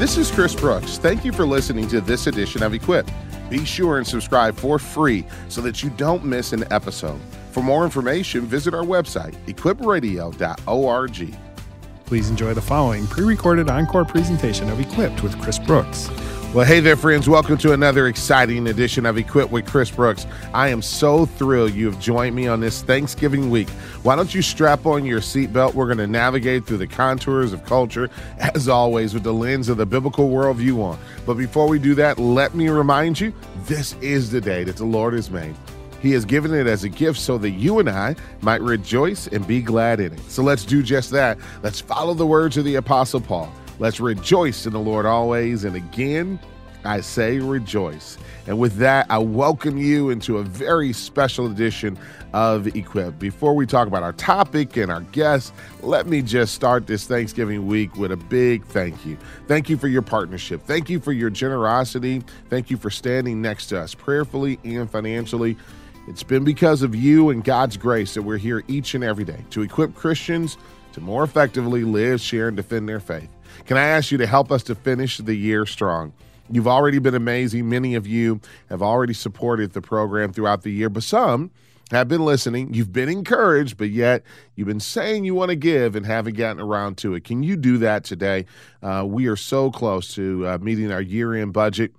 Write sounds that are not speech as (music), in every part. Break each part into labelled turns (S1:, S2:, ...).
S1: This is Chris Brooks. Thank you for listening to this edition of Equip. Be sure and subscribe for free so that you don't miss an episode. For more information, visit our website, equipradio.org.
S2: Please enjoy the following pre recorded encore presentation of Equipped with Chris Brooks.
S1: Well, hey there, friends. Welcome to another exciting edition of Equip with Chris Brooks. I am so thrilled you have joined me on this Thanksgiving week. Why don't you strap on your seatbelt? We're going to navigate through the contours of culture, as always, with the lens of the biblical worldview on. But before we do that, let me remind you this is the day that the Lord has made. He has given it as a gift so that you and I might rejoice and be glad in it. So let's do just that. Let's follow the words of the Apostle Paul. Let's rejoice in the Lord always. And again, I say rejoice. And with that, I welcome you into a very special edition of Equip. Before we talk about our topic and our guests, let me just start this Thanksgiving week with a big thank you. Thank you for your partnership. Thank you for your generosity. Thank you for standing next to us prayerfully and financially. It's been because of you and God's grace that we're here each and every day to equip Christians to more effectively live, share, and defend their faith. Can I ask you to help us to finish the year strong? You've already been amazing. Many of you have already supported the program throughout the year, but some have been listening. You've been encouraged, but yet you've been saying you want to give and haven't gotten around to it. Can you do that today? Uh, we are so close to uh, meeting our year end budget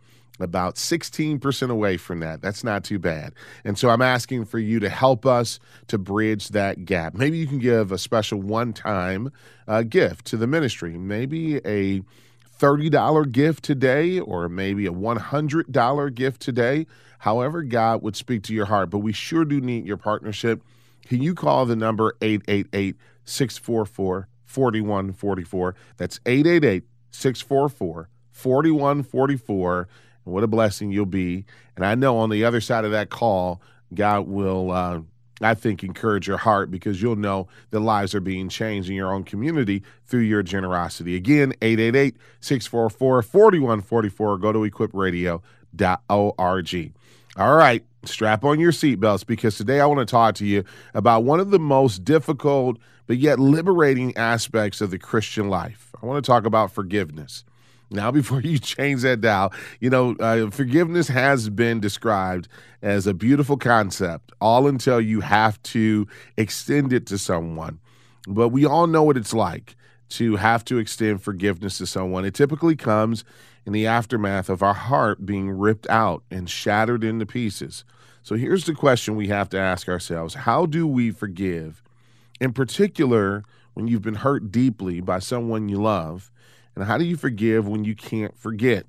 S1: about 16% away from that. That's not too bad. And so I'm asking for you to help us to bridge that gap. Maybe you can give a special one time uh, gift to the ministry, maybe a $30 gift today, or maybe a $100 gift today. However, God would speak to your heart, but we sure do need your partnership. Can you call the number 888 644 4144? That's 888 644 4144 and what a blessing you'll be. And I know on the other side of that call, God will, uh, I think, encourage your heart because you'll know that lives are being changed in your own community through your generosity. Again, 888 644 4144. Go to equipradio.org. All right, strap on your seatbelts because today I want to talk to you about one of the most difficult but yet liberating aspects of the Christian life. I want to talk about forgiveness. Now, (laughs) before you change that dial, you know, uh, forgiveness has been described as a beautiful concept, all until you have to extend it to someone. But we all know what it's like to have to extend forgiveness to someone. It typically comes in the aftermath of our heart being ripped out and shattered into pieces. So here's the question we have to ask ourselves How do we forgive? In particular, when you've been hurt deeply by someone you love and how do you forgive when you can't forget?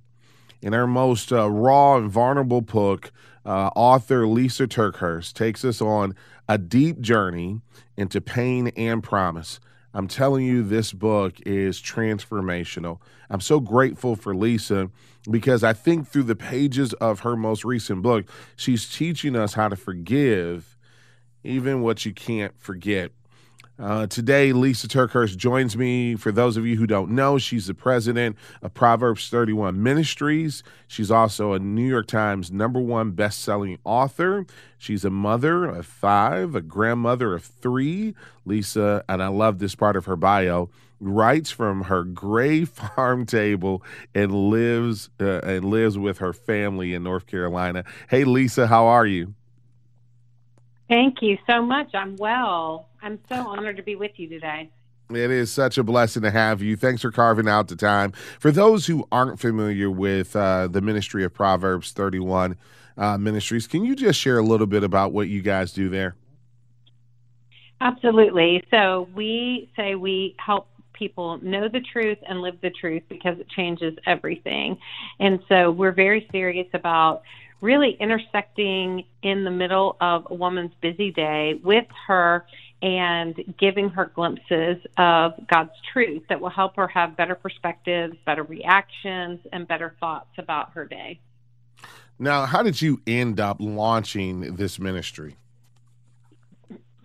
S1: In our most uh, raw and vulnerable book, uh, author Lysa TerKeurst takes us on a deep journey into pain and promise. I'm telling you, this book is transformational. I'm so grateful for Lysa because I think through the pages of her most recent book, she's teaching us how to forgive even what you can't forget. Uh, today, Lysa TerKeurst joins me. For those of you who don't know, she's the president of Proverbs 31 Ministries. She's also a New York Times number one best-selling author. She's a mother of five, a grandmother of three. Lysa, and I love this part of her bio, writes from her gray (laughs) farm table and lives uh, and lives with her family in North Carolina. Hey, Lysa, how are you?
S3: Thank you so much. I'm well. I'm so honored to be with you today.
S1: It is such a blessing to have you. Thanks for carving out the time. For those who aren't familiar with uh, the ministry of Proverbs 31 uh, Ministries, can you just share a little bit about what you guys do there?
S3: Absolutely. So we say we help people know the truth and live the truth because it changes everything. And so we're very serious about really intersecting in the middle of a woman's busy day with her and giving her glimpses of God's truth that will help her have better perspectives, better reactions, and better thoughts about her day.
S1: Now, how did you end up launching this ministry? (clears throat)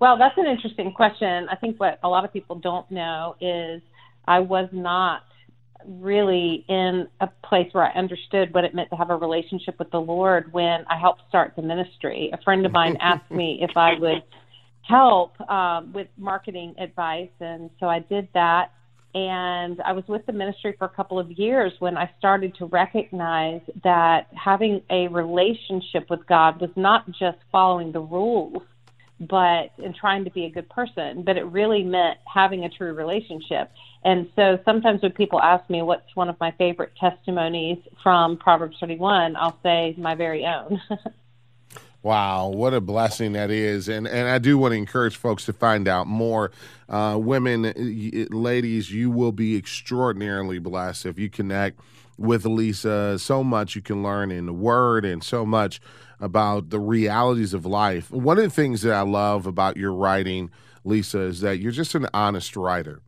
S3: well, that's an interesting question. I think what a lot of people don't know is I was not really in a place where I understood what it meant to have a relationship with the Lord when I helped start the ministry. A friend of mine asked me (laughs) if I would help um, with marketing advice, and so I did that. And I was with the ministry for a couple of years when I started to recognize that having a relationship with God was not just following the rules, but and trying to be a good person, but it really meant having a true relationship. And so sometimes when people ask me what's one of my favorite testimonies from Proverbs 31, I'll say my very own. (laughs)
S1: Wow, what a blessing that is. And and I do want to encourage folks to find out more. Uh, women, ladies, you will be extraordinarily blessed if you connect with Lysa. So much you can learn in the word and so much about the realities of life. One of the things that I love about your writing, Lysa, is that you're just an honest writer.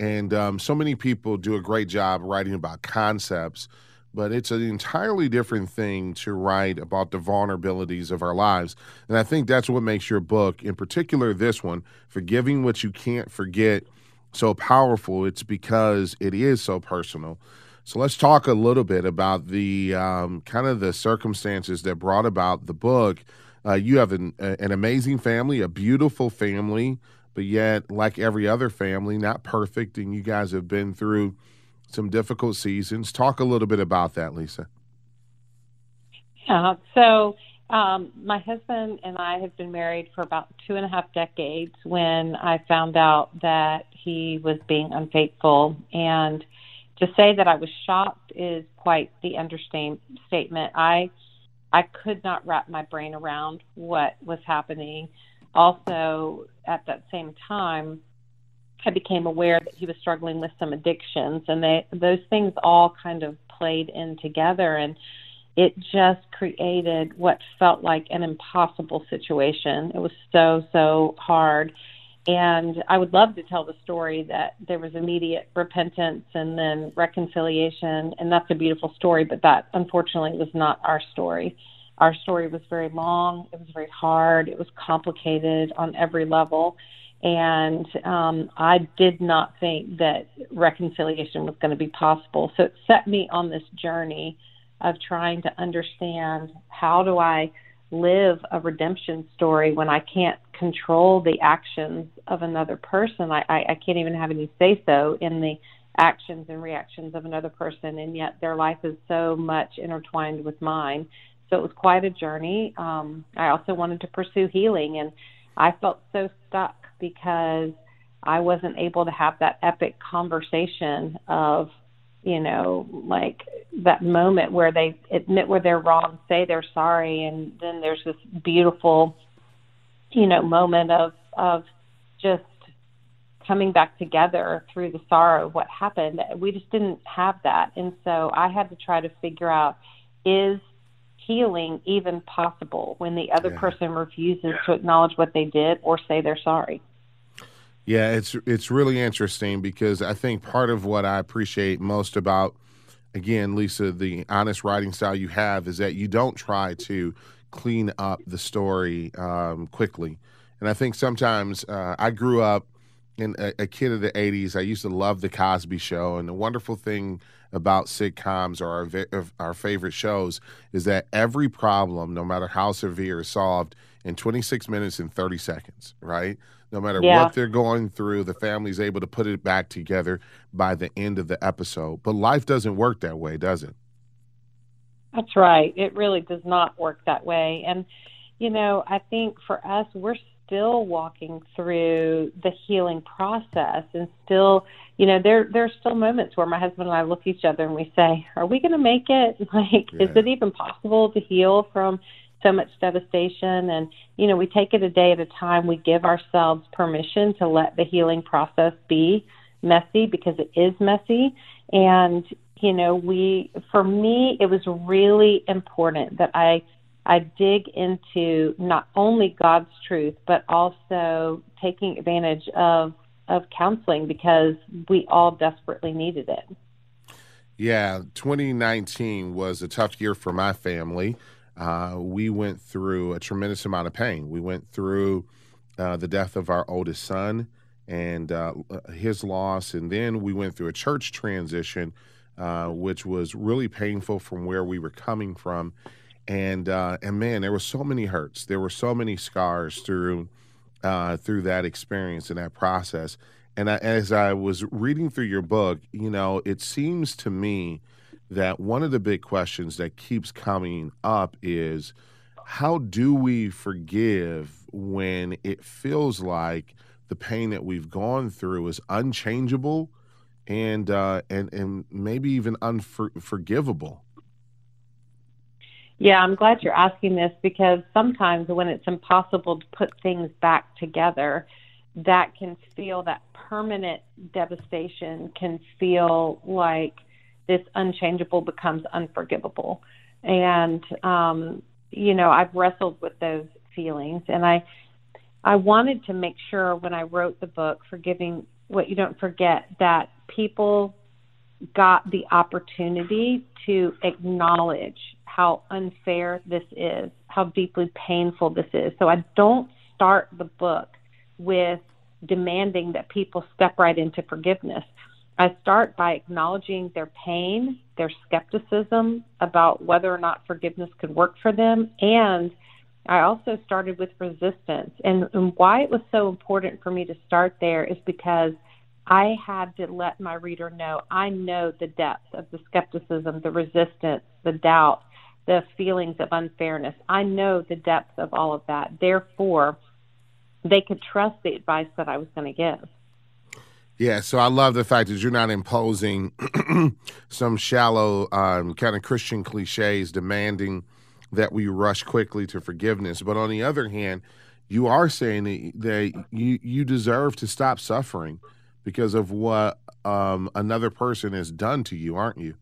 S1: And um, so many people do a great job writing about concepts but it's an entirely different thing to write about the vulnerabilities of our lives. And I think that's what makes your book, in particular this one, Forgiving What You Can't Forget, so powerful. It's because it is so personal. So let's talk a little bit about the um, kind of the circumstances that brought about the book. Uh, you have an, an amazing family, a beautiful family, but yet, like every other family, not perfect. And you guys have been through some difficult seasons. Talk a little bit about that, Lysa.
S3: Yeah. So, um, my husband and I have been married for about two and a half decades when I found out that he was being unfaithful. And to say that I was shocked is quite the understatement. I I could not wrap my brain around what was happening. Also, at that same time, I became aware that he was struggling with some addictions, and they those things all kind of played in together, and it just created what felt like an impossible situation. It was so so hard, and I would love to tell the story that there was immediate repentance and then reconciliation, and that's a beautiful story. But that unfortunately was not our story. Our story was very long. It was very hard. It was complicated on every level and um, I did not think that reconciliation was going to be possible. So it set me on this journey of trying to understand how do I live a redemption story when I can't control the actions of another person. I, I, I can't even have any say so in the actions and reactions of another person, and yet their life is so much intertwined with mine. So it was quite a journey. Um, I also wanted to pursue healing, and I felt so stuck because I wasn't able to have that epic conversation of, you know, like that moment where they admit where they're wrong, say they're sorry, and then there's this beautiful, you know, moment of of just coming back together through the sorrow of what happened. We just didn't have that, and so I had to try to figure out is healing even possible when the other yeah. person refuses yeah. to acknowledge what they did or say they're sorry?
S1: Yeah, it's it's really interesting because I think part of what I appreciate most about again, Lysa, the honest writing style you have is that you don't try to clean up the story um, quickly. And I think sometimes uh, I grew up in a, a, kid of the 80s. I used to love the Cosby Show, and the wonderful thing about sitcoms or our our favorite shows is that every problem, no matter how severe, is solved in 26 minutes and 30 seconds. Right? No matter yeah. what they're going through, the family's able to put it back together by the end of the episode. But life doesn't work that way, does it?
S3: That's right. It really does not work that way. And, you know, I think for us, we're still walking through the healing process and still you know there there are still moments where my husband and I look at each other and we say are we going to make it (laughs) like yeah. is it even possible to heal from so much devastation and you know we take it a day at a time we give ourselves permission to let the healing process be messy because it is messy and you know we for me it was really important that I I dig into not only God's truth, but also taking advantage of of counseling because we all desperately needed it.
S1: Yeah, 2019 was a tough year for my family. Uh, we went through a tremendous amount of pain. We went through uh, the death of our oldest son and uh, his loss, and then we went through a church transition, uh, which was really painful from where we were coming from and uh, and man, there were so many hurts. There were so many scars through uh, through that experience and that process. And I, as I was reading through your book, you know, it seems to me that one of the big questions that keeps coming up is how do we forgive when it feels like the pain that we've gone through is unchangeable and uh, and and maybe even unforgivable?
S3: Yeah, I'm glad you're asking this because sometimes when it's impossible to put things back together, that can feel that permanent devastation can feel like this unchangeable becomes unforgivable. And um, you know, I've wrestled with those feelings and I I wanted to make sure when I wrote the book, Forgiving What You Don't Forget, that people got the opportunity to acknowledge how unfair this is, how deeply painful this is. So I don't start the book with demanding that people step right into forgiveness. I start by acknowledging their pain, their skepticism about whether or not forgiveness could work for them, and I also started with resistance. And, and why it was so important for me to start there is because I had to let my reader know I know the depth of the skepticism, the resistance, the doubt, the feelings of unfairness. I know the depth of all of that. Therefore, they could trust the advice that I was going to give.
S1: Yeah, so I love the fact that you're not imposing (clears throat) some shallow um, kind of Christian cliches demanding that we rush quickly to forgiveness. But on the other hand, you are saying that, that you, you deserve to stop suffering because of what um, another person has done to you, aren't you?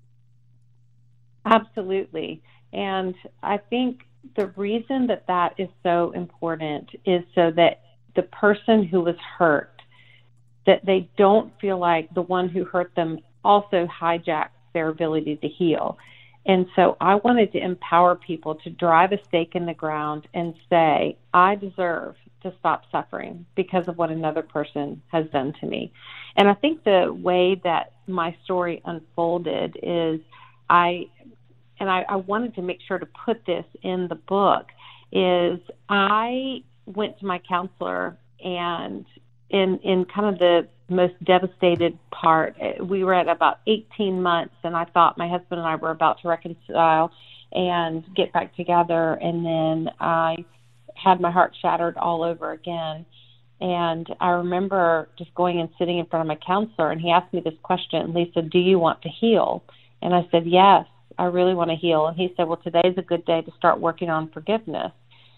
S3: Absolutely. And I think the reason that that is so important is so that the person who was hurt, that they don't feel like the one who hurt them also hijacks their ability to heal. And so I wanted to empower people to drive a stake in the ground and say, I deserve to stop suffering because of what another person has done to me. And I think the way that my story unfolded is I and I, I wanted to make sure to put this in the book, is I went to my counselor and in in kind of the most devastated part, we were at about 18 months, and I thought my husband and I were about to reconcile and get back together, and then I had my heart shattered all over again. And I remember just going and sitting in front of my counselor, and he asked me this question, Lysa, do you want to heal? And I said, yes. I really want to heal. And he said, Well, today's a good day to start working on forgiveness.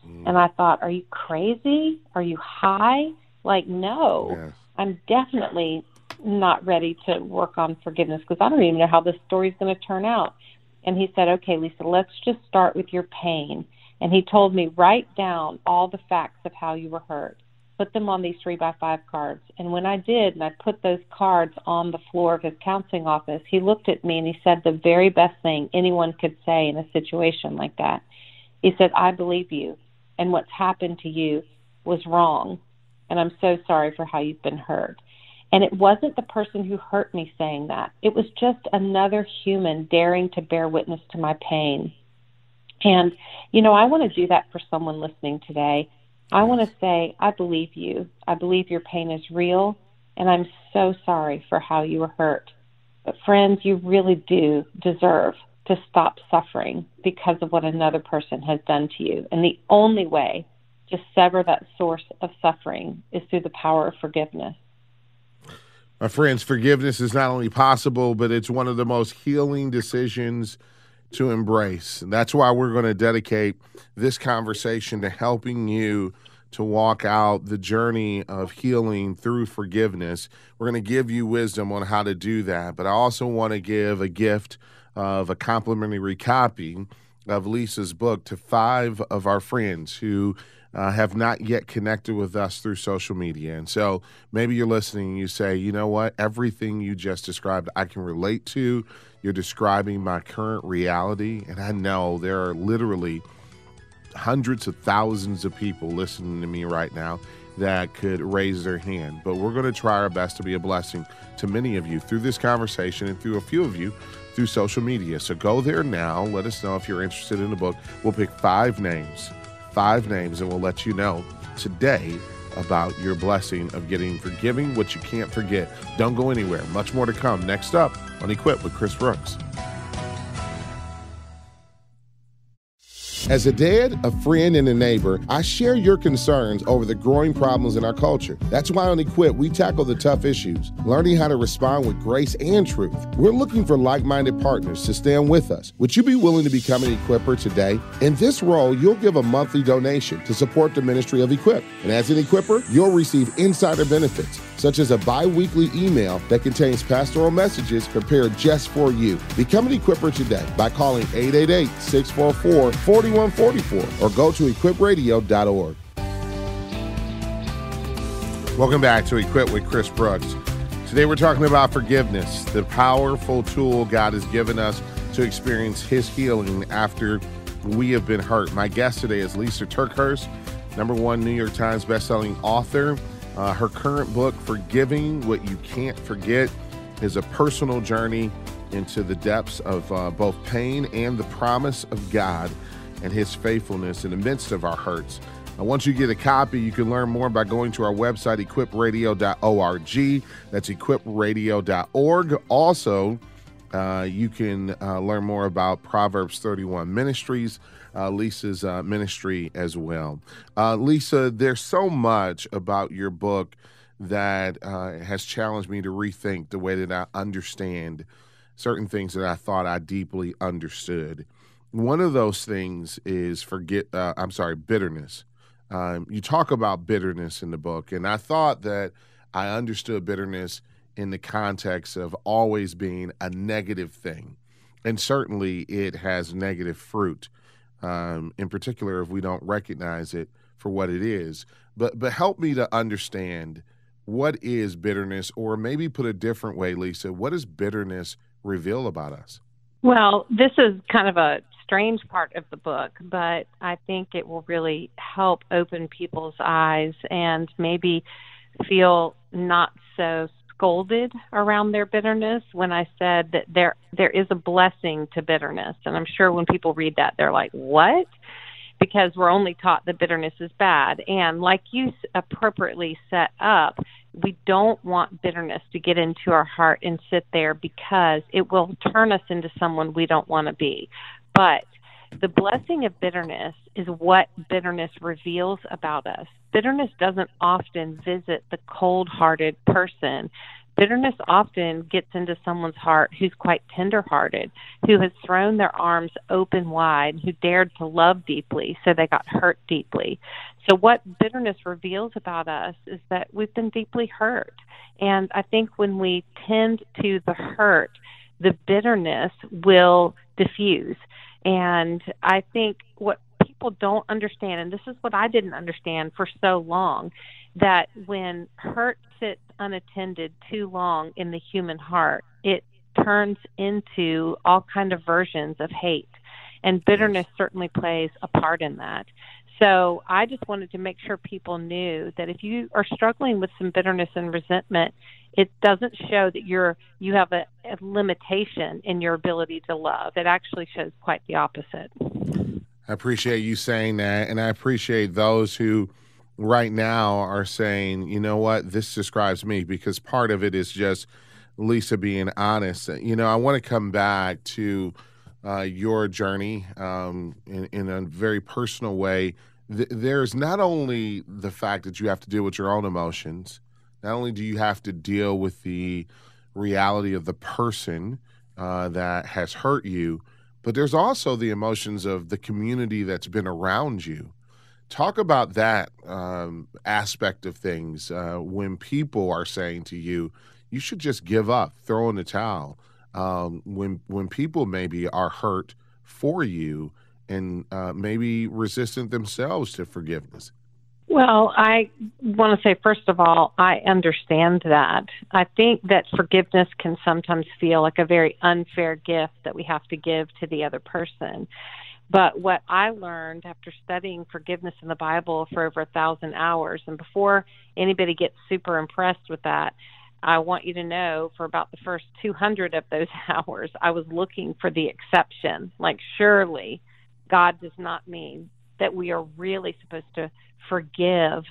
S3: Mm. And I thought, Are you crazy? Are you high? Like, no, yes. I'm definitely not ready to work on forgiveness because I don't even know how this story's going to turn out. And he said, Okay, Lysa, let's just start with your pain. And he told me, Write down all the facts of how you were hurt put them on these three by five cards. And when I did, and I put those cards on the floor of his counseling office, he looked at me and he said the very best thing anyone could say in a situation like that. He said, I believe you, and what's happened to you was wrong, and I'm so sorry for how you've been hurt. And it wasn't the person who hurt me saying that. It was just another human daring to bear witness to my pain. And, you know, I want to do that for someone listening today I want to say, I believe you. I believe your pain is real, and I'm so sorry for how you were hurt. But, friends, you really do deserve to stop suffering because of what another person has done to you. And the only way to sever that source of suffering is through the power of forgiveness.
S1: My friends, forgiveness is not only possible, but it's one of the most healing decisions to embrace. And that's why we're going to dedicate this conversation to helping you to walk out the journey of healing through forgiveness. We're going to give you wisdom on how to do that. But I also want to give a gift of a complimentary copy of Lysa's book to five of our friends who uh, have not yet connected with us through social media. And so maybe you're listening and you say, you know what? Everything you just described, I can relate to. You're describing my current reality. And I know there are literally hundreds of thousands of people listening to me right now that could raise their hand. But we're going to try our best to be a blessing to many of you through this conversation and through a few of you through social media. So go there now. Let us know if you're interested in the book. We'll pick five names, five names, and we'll let you know today about your blessing of getting forgiving what you can't forget. Don't go anywhere. Much more to come. Next up on Equip with Chris Brooks. As a dad, a friend, and a neighbor, I share your concerns over the growing problems in our culture. That's why on Equip, we tackle the tough issues, learning how to respond with grace and truth. We're looking for like minded partners to stand with us. Would you be willing to become an Equipper today? In this role, you'll give a monthly donation to support the ministry of Equip. And as an Equipper, you'll receive insider benefits such as a bi weekly email that contains pastoral messages prepared just for you. Become an equipper today by calling 888 644 4144 or go to equipradio.org. Welcome back to Equip with Chris Brooks. Today we're talking about forgiveness, the powerful tool God has given us to experience His healing after we have been hurt. My guest today is Lysa TerKeurst, number one New York Times bestselling author uh, her current book, Forgiving What You Can't Forget, is a personal journey into the depths of uh, both pain and the promise of God and His faithfulness in the midst of our hurts. Now, once you get a copy, you can learn more by going to our website, equipradio.org. That's equipradio.org. Also, uh, you can uh, learn more about Proverbs 31 Ministries uh, Lysa's uh, ministry as well. Uh, Lysa, there's so much about your book that uh, has challenged me to rethink the way that I understand certain things that I thought I deeply understood. One of those things is forget. Uh, I'm sorry, bitterness. Um, you talk about bitterness in the book, and I thought that I understood bitterness in the context of always being a negative thing. And certainly it has negative fruit um, in particular if we don't recognize it for what it is. But but help me to understand what is bitterness, or maybe put a different way, Lysa, What does bitterness reveal about us?
S3: Well, this is kind of a strange part of the book, but I think it will really help open people's eyes and maybe feel not so scolded around their bitterness when I said that there there is a blessing to bitterness. And I'm sure when people read that they're like, "What?" Because we're only taught that bitterness is bad. And like you appropriately set up, we don't want bitterness to get into our heart and sit there because it will turn us into someone we don't want to be. But the blessing of bitterness is what bitterness reveals about us. Bitterness doesn't often visit the cold hearted person. Bitterness often gets into someone's heart who's quite tender hearted, who has thrown their arms open wide, who dared to love deeply, so they got hurt deeply. So, what bitterness reveals about us is that we've been deeply hurt. And I think when we tend to the hurt, the bitterness will diffuse. And I think what people don't understand, and this is what I didn't understand for so long, that when hurt sits unattended too long in the human heart, it turns into all kind of versions of hate. And bitterness certainly plays a part in that. So I just wanted to make sure people knew that if you are struggling with some bitterness and resentment, it doesn't show that you're you have a, a limitation in your ability to love. It actually shows quite the opposite.
S1: I appreciate you saying that, and I appreciate those who right now are saying, you know what, this describes me because part of it is just Lysa being honest. You know, I want to come back to uh, your journey um, in, in, a very personal way. Th- there's not only the fact that you have to deal with your own emotions, not only do you have to deal with the reality of the person uh, that has hurt you, but there's also the emotions of the community that's been around you. Talk about that um, aspect of things uh, when people are saying to you, you should just give up, throw in the towel. Um, when when people maybe are hurt for you and uh, maybe resistant themselves to forgiveness.
S3: Well, I want to say, first of all, I understand that. I think that forgiveness can sometimes feel like a very unfair gift that we have to give to the other person. But what I learned after studying forgiveness in the Bible for over a thousand hours, and before anybody gets super impressed with that, I want you to know for about the first 200 of those (laughs) hours, I was looking for the exception. Like, surely God does not mean that we are really supposed to forgive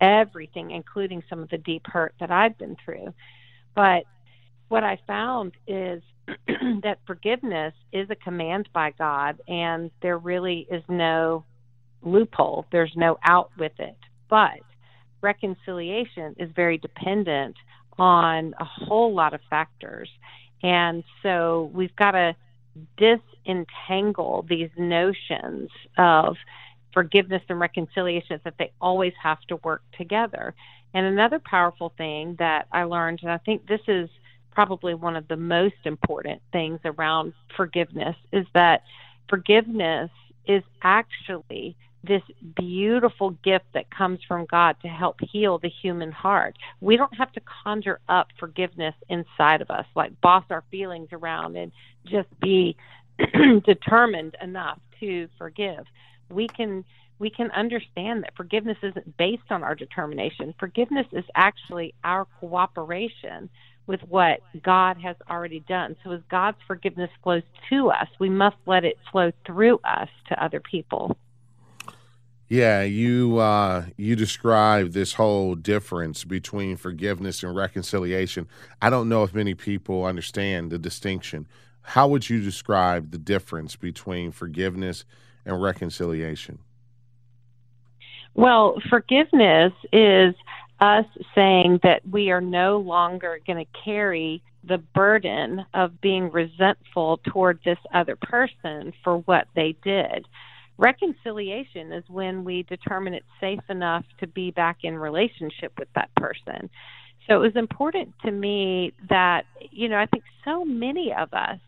S3: everything, including some of the deep hurt that I've been through. But what I found is (clears throat) that forgiveness is a command by God, and there really is no loophole, there's no out with it. But reconciliation is very dependent on a whole lot of factors. And so we've got to disentangle these notions of forgiveness and reconciliation is that they always have to work together. And another powerful thing that I learned, and I think this is probably one of the most important things around forgiveness, is that forgiveness is actually this beautiful gift that comes from God to help heal the human heart. We don't have to conjure up forgiveness inside of us, like boss our feelings around and just be (clears throat) determined enough to forgive. We can we can understand that forgiveness isn't based on our determination. Forgiveness is actually our cooperation with what God has already done. So as God's forgiveness flows to us, we must let it flow through us to other people.
S1: Yeah, you uh, you describe this whole difference between forgiveness and reconciliation. I don't know if many people understand the distinction. How would you describe the difference between forgiveness and reconciliation?
S3: Well, forgiveness is us saying that we are no longer going to carry the burden of being resentful toward this other person for what they did. Reconciliation is when we determine it's safe enough to be back in relationship with that person. So it was important to me that, you know, I think so many of us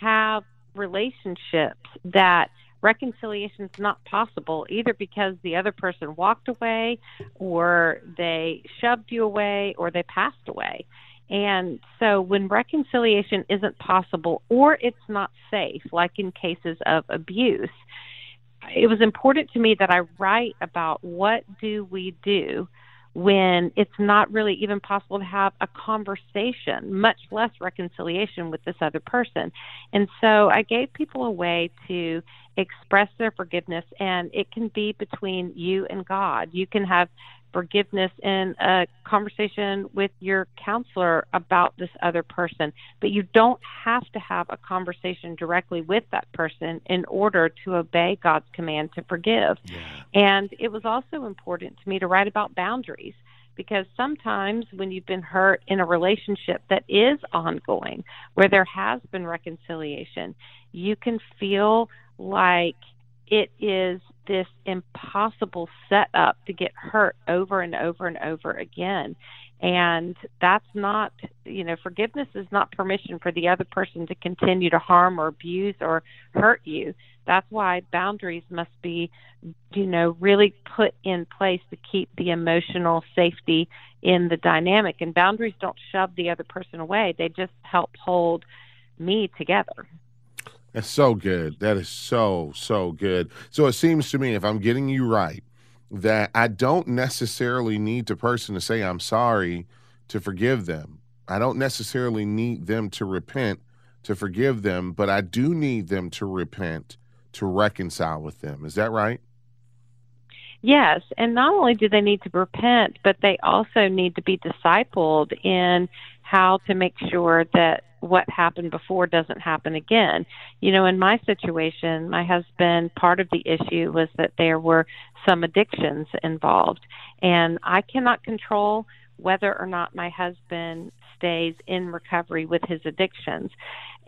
S3: have relationships that reconciliation is not possible either because the other person walked away or they shoved you away or they passed away. And so when reconciliation isn't possible or it's not safe, like in cases of abuse, it was important to me that I write about what do we do when it's not really even possible to have a conversation, much less reconciliation with this other person. And so I gave people a way to express their forgiveness, and it can be between you and God. You can have forgiveness in a conversation with your counselor about this other person, but you don't have to have a conversation directly with that person in order to obey God's command to forgive. Yeah. And it was also important to me to write about boundaries because sometimes when you've been hurt in a relationship that is ongoing, where there has been reconciliation, you can feel like it is this impossible setup to get hurt over and over and over again. And that's not, you know, forgiveness is not permission for the other person to continue to harm or abuse or hurt you. That's why boundaries must be, you know, really put in place to keep the emotional safety in the dynamic. And boundaries don't shove the other person away, they just help hold me together.
S1: That's so good. That is so, so good. So it seems to me, if I'm getting you right, that I don't necessarily need the person to say I'm sorry to forgive them. I don't necessarily need them to repent to forgive them, but I do need them to repent to reconcile with them. Is that right?
S3: Yes, and not only do they need to repent, but they also need to be discipled in how to make sure that what happened before doesn't happen again. You know, in my situation, my husband, part of the issue was that there were some addictions involved, and I cannot control whether or not my husband stays in recovery with his addictions.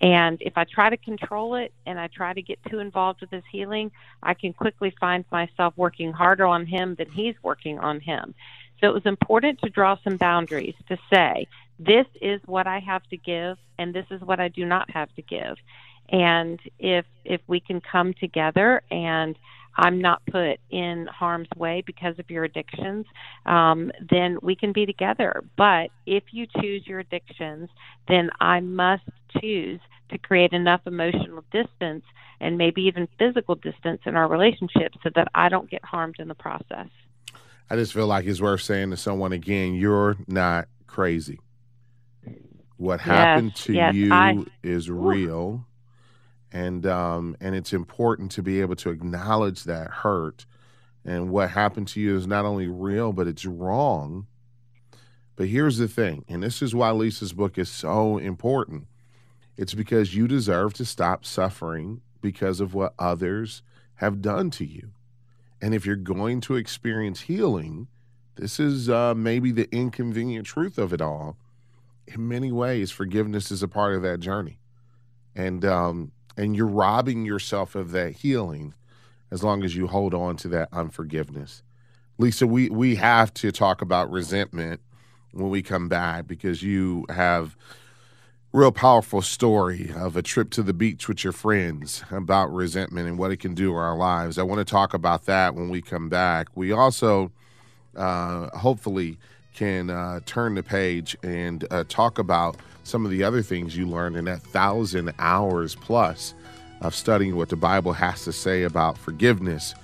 S3: And if I try to control it and I try to get too involved with his healing, I can quickly find myself working harder on him than he's working on him. So it was important to draw some boundaries to say, this is what I have to give and this is what I do not have to give. And if if we can come together and I'm not put in harm's way because of your addictions, um, then we can be together. But if you choose your addictions, then I must choose to create enough emotional distance and maybe even physical distance in our relationship so that I don't get harmed in the process.
S1: I just feel like it's worth saying to someone again, you're not crazy. What yes, happened to yes, you I, is real and um, and it's important to be able to acknowledge that hurt and what happened to you is not only real, but it's wrong. But here's the thing, and this is why Lysa's book is so important. It's because you deserve to stop suffering because of what others have done to you. And if you're going to experience healing, this is uh, maybe the inconvenient truth of it all. In many ways, forgiveness is a part of that journey, and um, and you're robbing yourself of that healing as long as you hold on to that unforgiveness. Lysa, we we have to talk about resentment when we come back because you have real powerful story of a trip to the beach with your friends about resentment and what it can do in our lives. I want to talk about that when we come back. We also uh, hopefully can uh, turn the page and uh, talk about some of the other things you learned in that thousand hours plus of studying what the Bible has to say about forgiveness,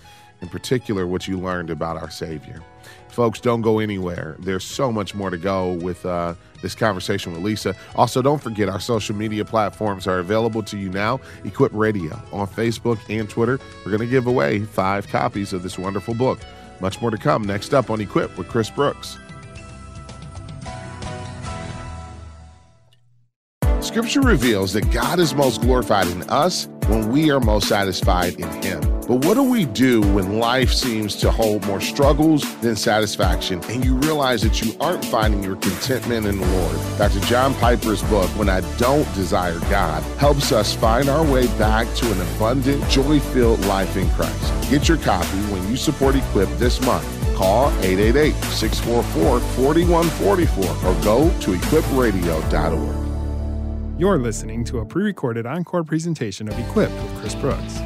S1: in particular, what you learned about our Savior. Folks, don't go anywhere. There's so much more to go with uh, this conversation with Lysa. Also, don't forget our social media platforms are available to you now. Equip Radio on Facebook and Twitter. We're going to give away five copies of this wonderful book. Much more to come next up on Equip with Chris Brooks. Scripture reveals that God is most glorified in us when we are most satisfied in Him. But what do we do when life seems to hold more struggles than satisfaction and you realize that you aren't finding your contentment in the Lord? Dr. John Piper's book, When I Don't Desire God, helps us find our way back to an abundant, joy filled life in Christ. Get your copy when you support Equip this month. Call 888 644 4144 or go to equipradio.org.
S2: You're listening to a pre recorded encore presentation of Equipped with Chris Brooks.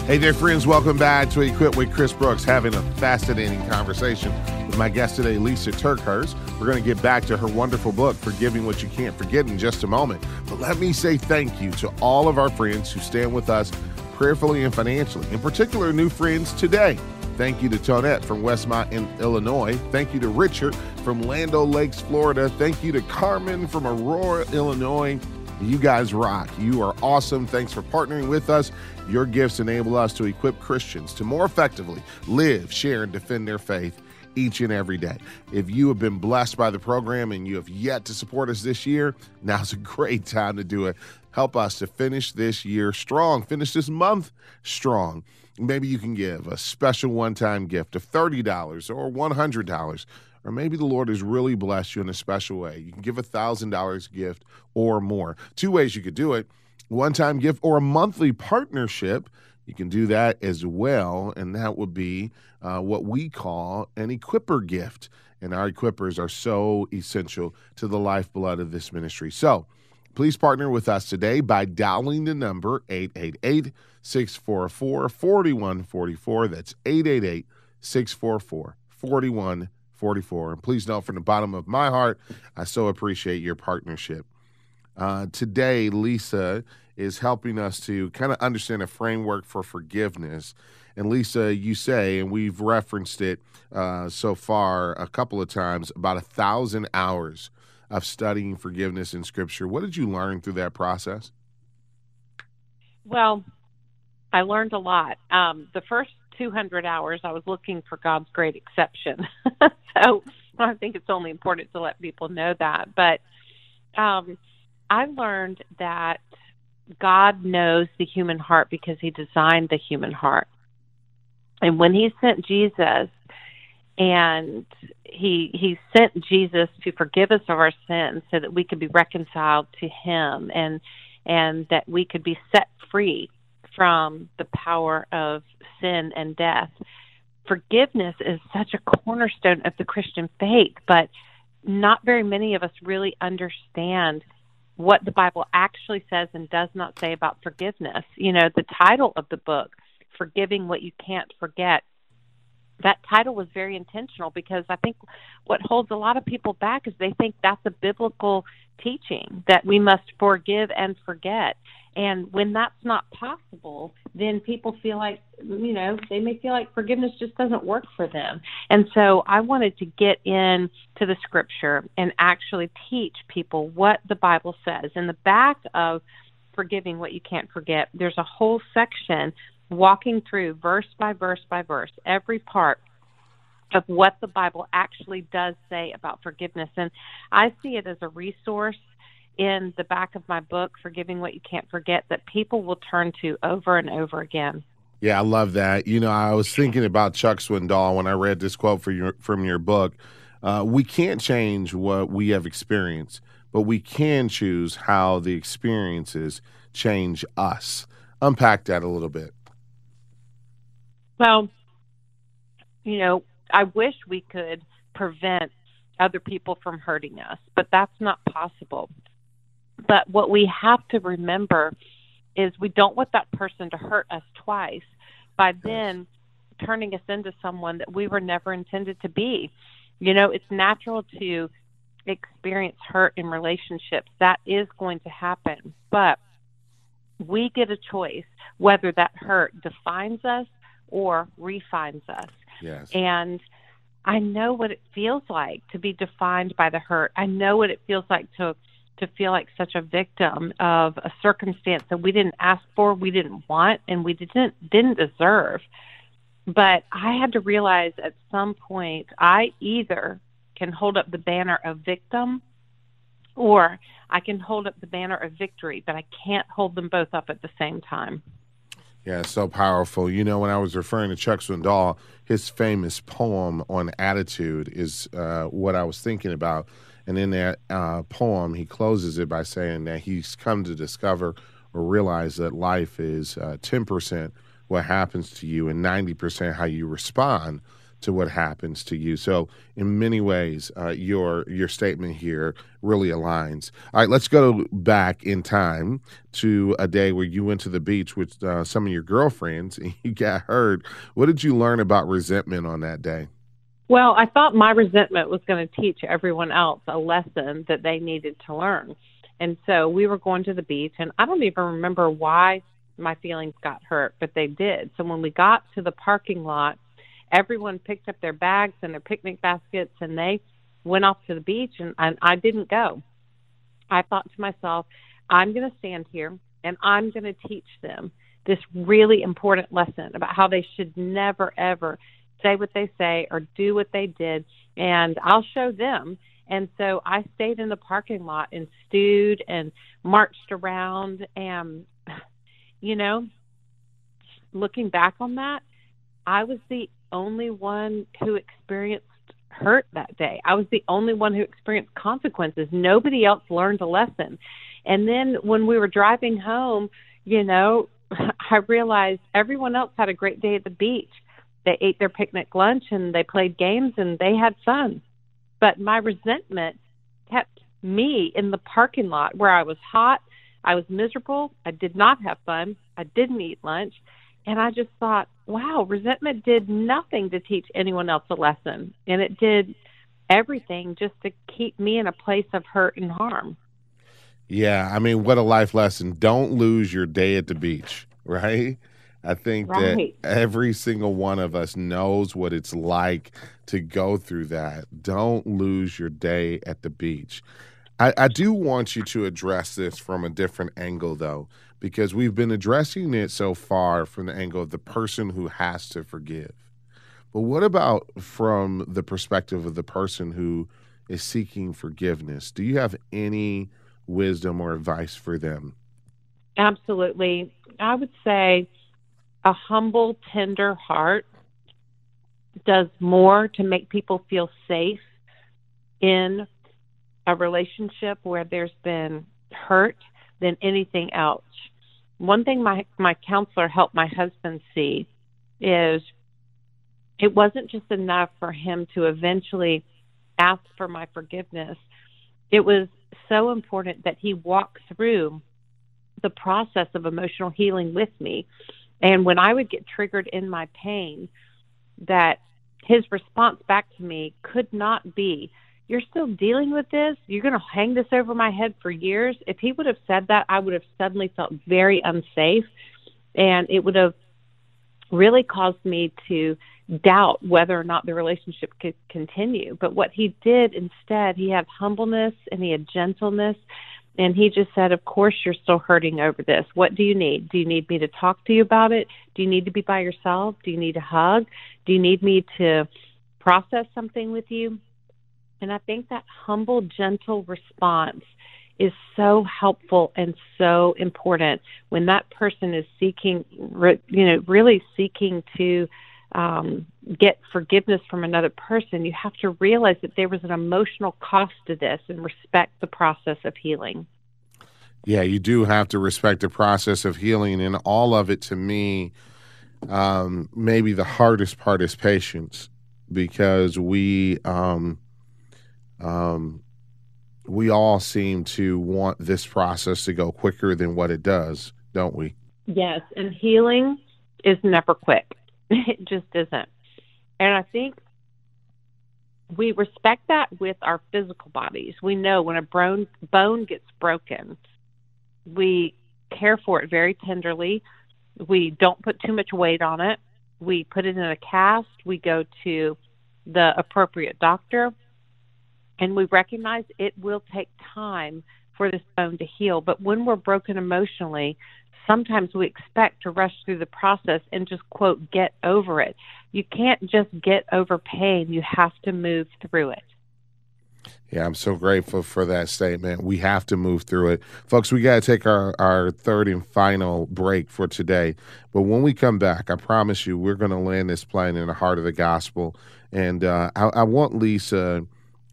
S1: Hey there, friends. Welcome back to Equipped with Chris Brooks, having a fascinating conversation with my guest today, Lysa TerKeurst. We're going to get back to her wonderful book, Forgiving What You Can't Forget, in just a moment. But let me say thank you to all of our friends who stand with us prayerfully and financially, in particular, new friends today. Thank you to Tonette from Westmont in Illinois. Thank you to Richard from Land O' Lakes, Florida. Thank you to Carmen from Aurora, Illinois. You guys rock. You are awesome. Thanks for partnering with us. Your gifts enable us to equip Christians to more effectively live, share, and defend their faith each and every day. If you have been blessed by the program and you have yet to support us this year, now's a great time to do it. Help us to finish this year strong, finish this month strong. Maybe you can give a special one time gift of $30 or $100 or maybe the Lord has really blessed you in a special way. You can give a $1,000 gift or more. Two ways you could do it one time gift or a monthly partnership. You can do that as well. And that would be uh, what we call an equipper gift. And our equippers are so essential to the lifeblood of this ministry. So please partner with us today by dialing the number 888 644 4144. That's 888 644 4144. 44. And please know from the bottom of my heart, I so appreciate your partnership. Uh, today, Lysa is helping us to kind of understand a framework for forgiveness. And Lysa, you say, and we've referenced it uh, so far a couple of times, about a thousand hours of studying forgiveness in Scripture. What did you learn through that process?
S3: Well, I learned a lot. Um, the first 200 hours, I was looking for God's great exception. (laughs) so I think it's only important to let people know that. But um, I learned that God knows the human heart because He designed the human heart. And when He sent Jesus, and he he sent Jesus to forgive us of our sins so that we could be reconciled to him and and that we could be set free from the power of sin and death. Forgiveness is such a cornerstone of the Christian faith, but not very many of us really understand what the Bible actually says and does not say about forgiveness. You know, the title of the book, Forgiving What You Can't Forget, that title was very intentional because I think what holds a lot of people back is they think that's a biblical teaching that we must forgive and forget. And when that's not possible, then people feel like, you know, they may feel like forgiveness just doesn't work for them. And so I wanted to get in to the scripture and actually teach people what the Bible says. In the back of Forgiving What You Can't Forget, there's a whole section walking through verse by verse by verse every part of what the Bible actually does say about forgiveness. And I see it as a resource in the back of my book, Forgiving What You Can't Forget, that people will turn to over and over again.
S1: Yeah, I love that. You know, I was thinking about Chuck Swindoll when I read this quote your, from your book. Uh, we can't change what we have experienced, but we can choose how the experiences change us. Unpack that a little bit.
S3: Well, you know, I wish we could prevent other people from hurting us, but that's not possible. But what we have to remember is we don't want that person to hurt us twice by then turning us into someone that we were never intended to be. You know, it's natural to experience hurt in relationships. That is going to happen. But we get a choice whether that hurt defines us or refines us.
S1: Yes.
S3: And I know what it feels like to be defined by the hurt. I know what it feels like to to feel like such a victim of a circumstance that we didn't ask for, we didn't want, and we didn't didn't deserve. But I had to realize at some point I either can hold up the banner of victim or I can hold up the banner of victory, but I can't hold them both up at the same time.
S1: Yeah, so powerful. You know, when I was referring to Chuck Swindoll, his famous poem on attitude is uh, what I was thinking about. And in that uh, poem, he closes it by saying that he's come to discover or realize that life is uh, 10% what happens to you and 90% how you respond to what happens to you. So, in many ways, uh, your your statement here really aligns. All right, let's go back in time to a day where you went to the beach with uh, some of your girlfriends and you got hurt. What did you learn about resentment on that day?
S3: Well, I thought my resentment was going to teach everyone else a lesson that they needed to learn. And so we were going to the beach, and I don't even remember why my feelings got hurt, but they did. So when we got to the parking lot, everyone picked up their bags and their picnic baskets and they went off to the beach and, and I didn't go. I thought to myself, I'm going to stand here and I'm going to teach them this really important lesson about how they should never ever say what they say or do what they did and I'll show them and so I stayed in the parking lot and stewed and marched around and (sighs) you know looking back on that I was the only one who experienced hurt that day. I was the only one who experienced consequences. Nobody else learned a lesson. And then when we were driving home, you know, (laughs) I realized everyone else had a great day at the beach. They ate their picnic lunch and they played games and they had fun. But my resentment kept me in the parking lot where I was hot, I was miserable, I did not have fun, I didn't eat lunch, and I just thought, wow, resentment did nothing to teach anyone else a lesson. And it did everything just to keep me in a place of hurt and harm.
S1: Yeah. I mean, what a life lesson. Don't lose your day at the beach, (laughs) right? I think right. that every single one of us knows what it's like to go through that. Don't lose your day at the beach. I, I do want you to address this from a different angle, though, because we've been addressing it so far from the angle of the person who has to forgive. But what about from the perspective of the person who is seeking forgiveness? Do you have any wisdom or advice for them?
S3: Absolutely. I would say a humble, tender heart does more to make people feel safe in a relationship where there's been hurt than anything else. One thing my my counselor helped my husband see is it wasn't just enough for him to eventually ask for my forgiveness. It was so important that he walk through the process of emotional healing with me. And when I would get triggered in my pain, that his response back to me could not be, you're still dealing with this. You're going to hang this over my head for years. If he would have said that, I would have suddenly felt very unsafe. And it would have really caused me to doubt whether or not the relationship could continue. But what he did instead, he had humbleness and he had gentleness And he just said, Of course, you're still hurting over this. What do you need? Do you need me to talk to you about it? Do you need to be by yourself? Do you need a hug? Do you need me to process something with you? And I think that humble, gentle response is so helpful and so important when that person is seeking, you know, really seeking to um, get forgiveness from another person. You have to realize that there was an emotional cost to this and respect the process of healing.
S1: Yeah, you do have to respect the process of healing, and all of it to me, um, maybe the hardest part is patience because we um, um, we all seem to want this process to go quicker than what it does, don't we?
S3: Yes, and healing is never quick. (laughs) It just isn't. And I think we respect that with our physical bodies. We know when a bone bone gets broken, we care for it very tenderly. We don't put too much weight on it. We put it in a cast. We go to the appropriate doctor and we recognize it will take time for this bone to heal. But when we're broken emotionally, sometimes we expect to rush through the process and just, quote, get over it. You can't just get over pain, you have to move through it.
S1: Yeah, I'm so grateful for that statement. We have to move through it. Folks, we got to take our, our third and final break for today. But when we come back, I promise you, we're going to land this plane in the heart of the gospel. And uh, I, I want Lysa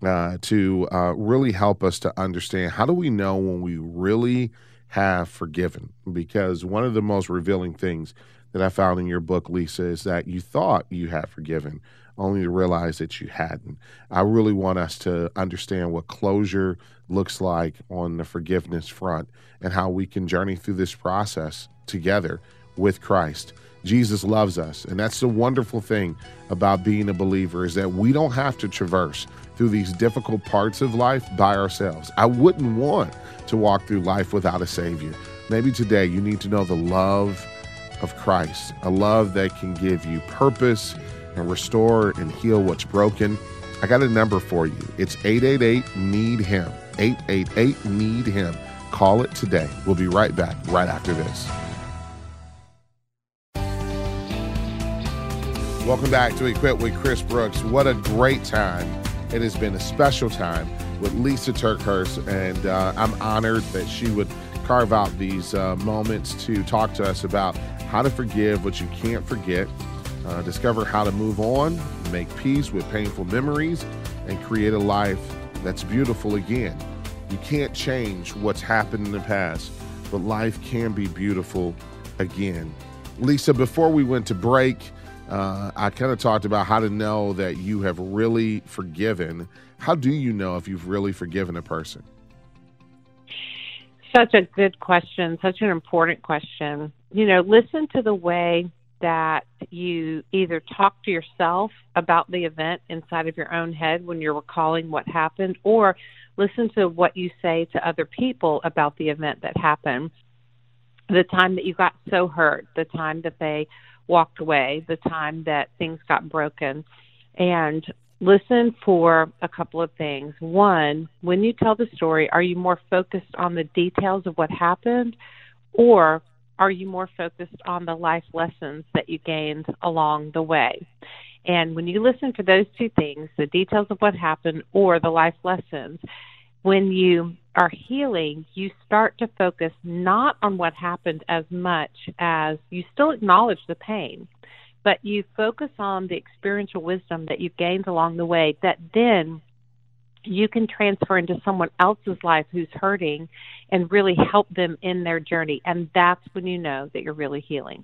S1: uh, to uh, really help us to understand how do we know when we really have forgiven? Because one of the most revealing things that I found in your book, Lysa, is that you thought you had forgiven, only to realize that you hadn't. I really want us to understand what closure looks like on the forgiveness front and how we can journey through this process together with Christ. Jesus loves us, and that's the wonderful thing about being a believer is that we don't have to traverse through these difficult parts of life by ourselves. I wouldn't want to walk through life without a Savior. Maybe today you need to know the love of Christ, a love that can give you purpose and restore and heal what's broken. I got a number for you. It's 888 Need Him. 888 Need Him. Call it today. We'll be right back right after this. Welcome back to Equip with Chris Brooks. What a great time it has been a special time with Lysa TerKeurst, and uh, I'm honored that she would carve out these uh, moments to talk to us about how to forgive what you can't forget, uh, discover how to move on, make peace with painful memories, and create a life that's beautiful again. You can't change what's happened in the past, but life can be beautiful again. Lysa, before we went to break, uh, I kind of talked about how to know that you have really forgiven. How do you know if you've really forgiven a person?
S3: Such a good question, such an important question. You know, listen to the way that you either talk to yourself about the event inside of your own head when you're recalling what happened, or listen to what you say to other people about the event that happened. The time that you got so hurt, the time that they walked away, the time that things got broken, and listen for a couple of things. One, when you tell the story, are you more focused on the details of what happened, or are you more focused on the life lessons that you gained along the way? And when you listen for those two things, the details of what happened or the life lessons, when you are healing, you start to focus not on what happened as much as you still acknowledge the pain, but you focus on the experiential wisdom that you've gained along the way that then you can transfer into someone else's life who's hurting and really help them in their journey. And that's when you know that you're really healing.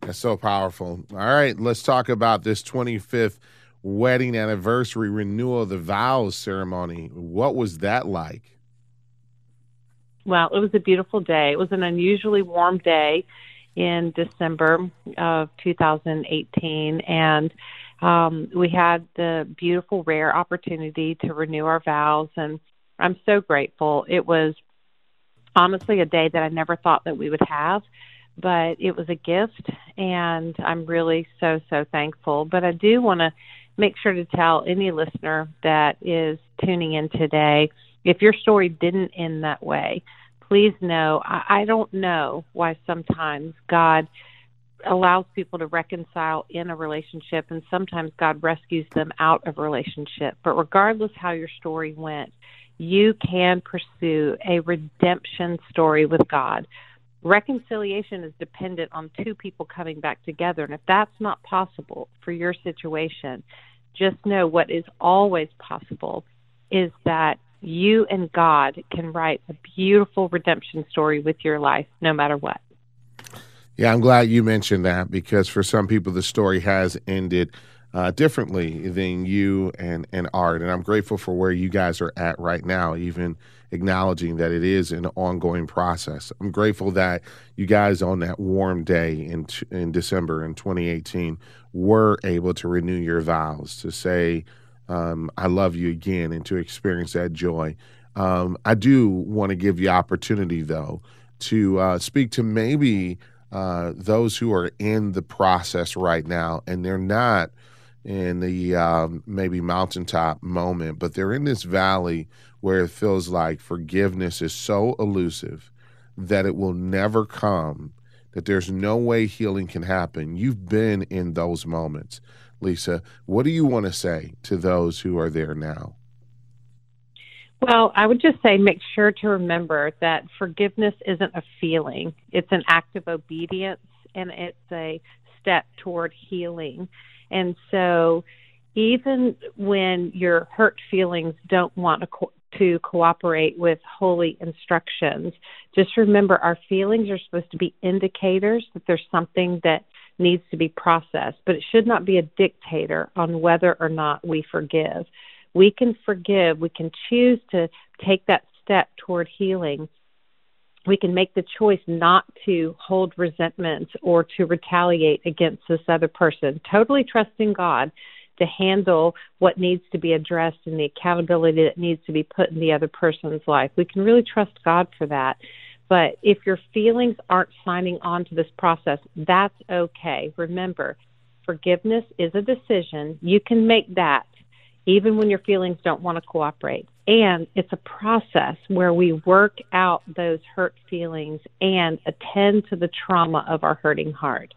S1: That's so powerful. All right, let's talk about this 25th wedding anniversary renewal of the vows ceremony. What was that like?
S3: Well, it was a beautiful day. It was an unusually warm day in December of 2018, and um, we had the beautiful, rare opportunity to renew our vows, and I'm so grateful. It was honestly a day that I never thought that we would have, but it was a gift, and I'm really so, so thankful. But I do want to make sure to tell any listener that is tuning in today If your story didn't end that way, please know I, I don't know why sometimes God allows people to reconcile in a relationship and sometimes God rescues them out of relationship. But regardless how your story went, you can pursue a redemption story with God. Reconciliation is dependent on two people coming back together. And if that's not possible for your situation, just know what is always possible is that you and God can write a beautiful redemption story with your life no matter what.
S1: Yeah, I'm glad you mentioned that because for some people the story has ended uh, differently than you and, and Art. And I'm grateful for where you guys are at right now, even acknowledging that it is an ongoing process. I'm grateful that you guys on that warm day in, in December in 2018 were able to renew your vows, to say, um, I love you again, and to experience that joy. Um, I do want to give you opportunity, though, to uh, speak to maybe uh, those who are in the process right now and they're not in the um, maybe mountaintop moment, but they're in this valley where it feels like forgiveness is so elusive that it will never come, that there's no way healing can happen. You've been in those moments. Lysa, what do you want to say to those who are there now?
S3: Well, I would just say make sure to remember that forgiveness isn't a feeling, it's an act of obedience and it's a step toward healing. And so, even when your hurt feelings don't want to, co- to cooperate with holy instructions, just remember our feelings are supposed to be indicators that there's something that needs to be processed, but it should not be a dictator on whether or not we forgive. We can forgive, we can choose to take that step toward healing we can make the choice not to hold resentment or to retaliate against this other person, totally trusting God to handle what needs to be addressed and the accountability that needs to be put in the other person's life. We can really trust God for that. But if your feelings aren't signing on to this process, that's okay. Remember, forgiveness is a decision. You can make that even when your feelings don't want to cooperate. And it's a process where we work out those hurt feelings and attend to the trauma of our hurting heart.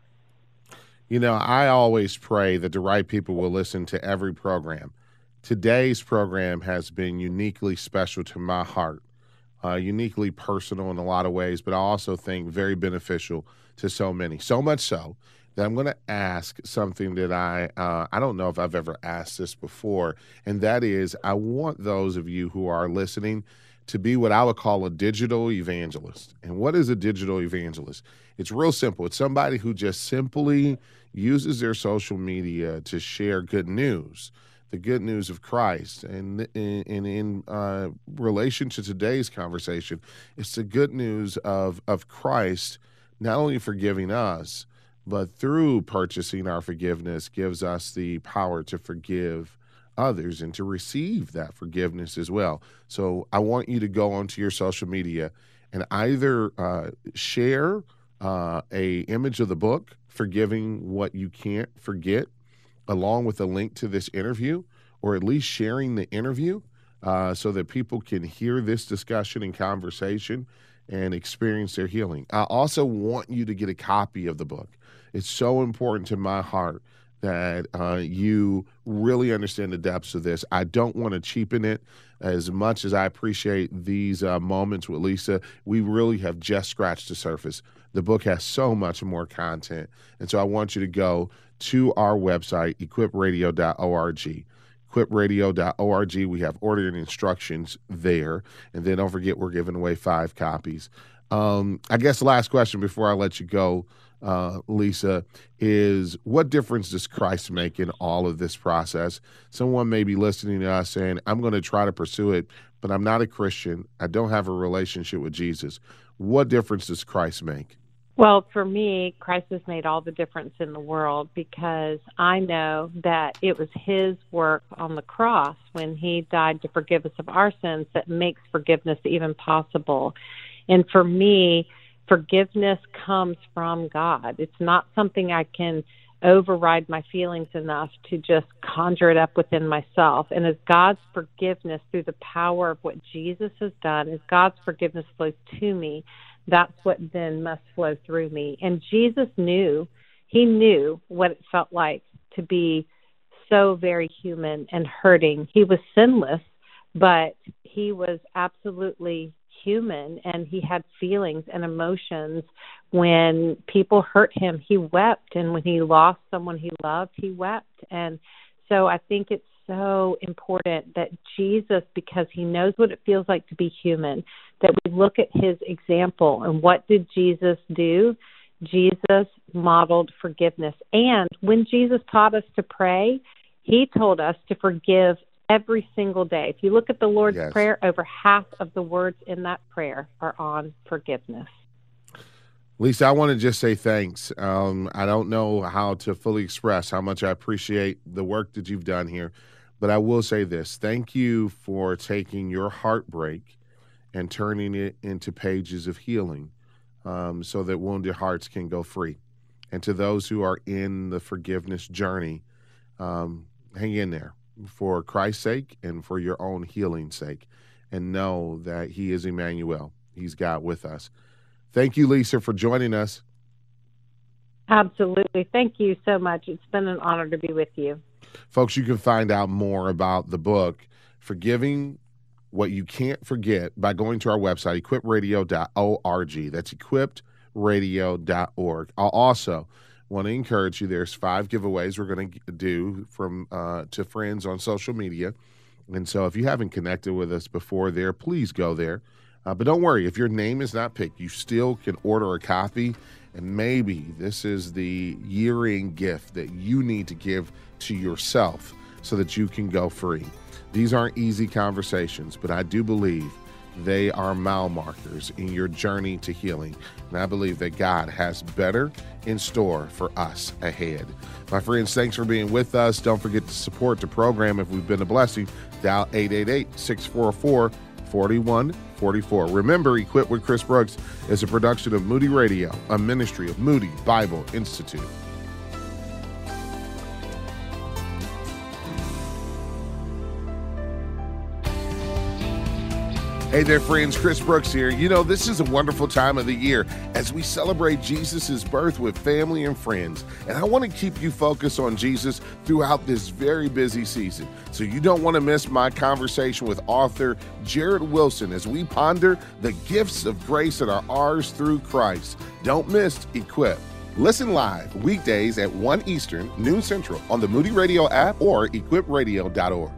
S1: You know, I always pray that the right people will listen to every program. Today's program has been uniquely special to my heart, uh, uniquely personal in a lot of ways, but I also think very beneficial to so many. So much so that I'm going to ask something that I uh, I don't know if I've ever asked this before, and that is I want those of you who are listening to be what I would call a digital evangelist. And what is a digital evangelist? It's real simple. It's somebody who just simply uses their social media to share good news, the good news of Christ. And, and, in uh, relation to today's conversation, it's the good news of, of Christ not only forgiving us, but through purchasing our forgiveness gives us the power to forgive others and to receive that forgiveness as well. So I want you to go onto your social media and either uh, share uh, a image of the book, forgiving what you can't forget, along with a link to this interview, or at least sharing the interview uh, so that people can hear this discussion and conversation and experience their healing. I also want you to get a copy of the book. It's so important to my heart that uh, you really understand the depths of this. I don't want to cheapen it as much as I appreciate these uh, moments with Lysa. We really have just scratched the surface. The book has so much more content. And so I want you to go to our website, equipradio.org equipradio.org. We have ordering instructions there. And then don't forget, we're giving away five copies. Um, I guess the last question before I let you go uh, Lysa, is what difference does Christ make in all of this process? Someone may be listening to us saying, I'm going to try to pursue it, but I'm not a Christian. I don't have a relationship with Jesus. What difference does Christ make?
S3: Well, for me, Christ has made all the difference in the world because I know that it was His work on the cross when He died to forgive us of our sins that makes forgiveness even possible. And for me, forgiveness comes from God. It's not something I can override my feelings enough to just conjure it up within myself. And as God's forgiveness through the power of what Jesus has done, as God's forgiveness flows to me, that's what then must flow through me. And Jesus knew, he knew what it felt like to be so very human and hurting. He was sinless, but he was absolutely human and he had feelings and emotions when people hurt him he wept and when he lost someone he loved he wept and so i think it's so important that jesus because he knows what it feels like to be human that we look at his example and what did jesus do jesus modeled forgiveness and when jesus taught us to pray he told us to forgive every single day. If you look at the Lord's yes. Prayer, over half of the words in that prayer are on forgiveness.
S1: Lysa, I want to just say thanks. Um, I don't know how to fully express how much I appreciate the work that you've done here, but I will say this thank you for taking your heartbreak and turning it into pages of healing um, so that wounded hearts can go free. And to those who are in the forgiveness journey, um, hang in there for Christ's sake and for your own healing sake. And know that He is Emmanuel. He's God with us. Thank you, Lysa, for joining us.
S3: Absolutely. Thank you so much. It's been an honor to be with you.
S1: Folks, you can find out more about the book, Forgiving What You Can't Forget, by going to our website, equipradio.org. That's equipradio.org. I'll also want to encourage you. There's five giveaways we're going to do from uh, to friends on social media, and so if you haven't connected with us before there, please go there. Uh, but don't worry, if your name is not picked, you still can order a copy. And maybe this is the year end gift that you need to give to yourself so that you can go free. These aren't easy conversations, but I do believe they are mile markers in your journey to healing. And I believe that God has better in store for us ahead. My friends, thanks for being with us. Don't forget to support the program if we've been a blessing. Dial 888 644 4144. Remember, Equipped with Chris Brooks is a production of Moody Radio, a ministry of Moody Bible Institute. Hey there, friends. Chris Brooks here. You know, this is a wonderful time of the year as we celebrate Jesus' birth with family and friends. And I want to keep you focused on Jesus throughout this very busy season. So you don't want to miss my conversation with author Jared Wilson as we ponder the gifts of grace that are ours through Christ. Don't miss Equip. Listen live weekdays at 1 Eastern, noon Central on the Moody Radio app or equipradio.org.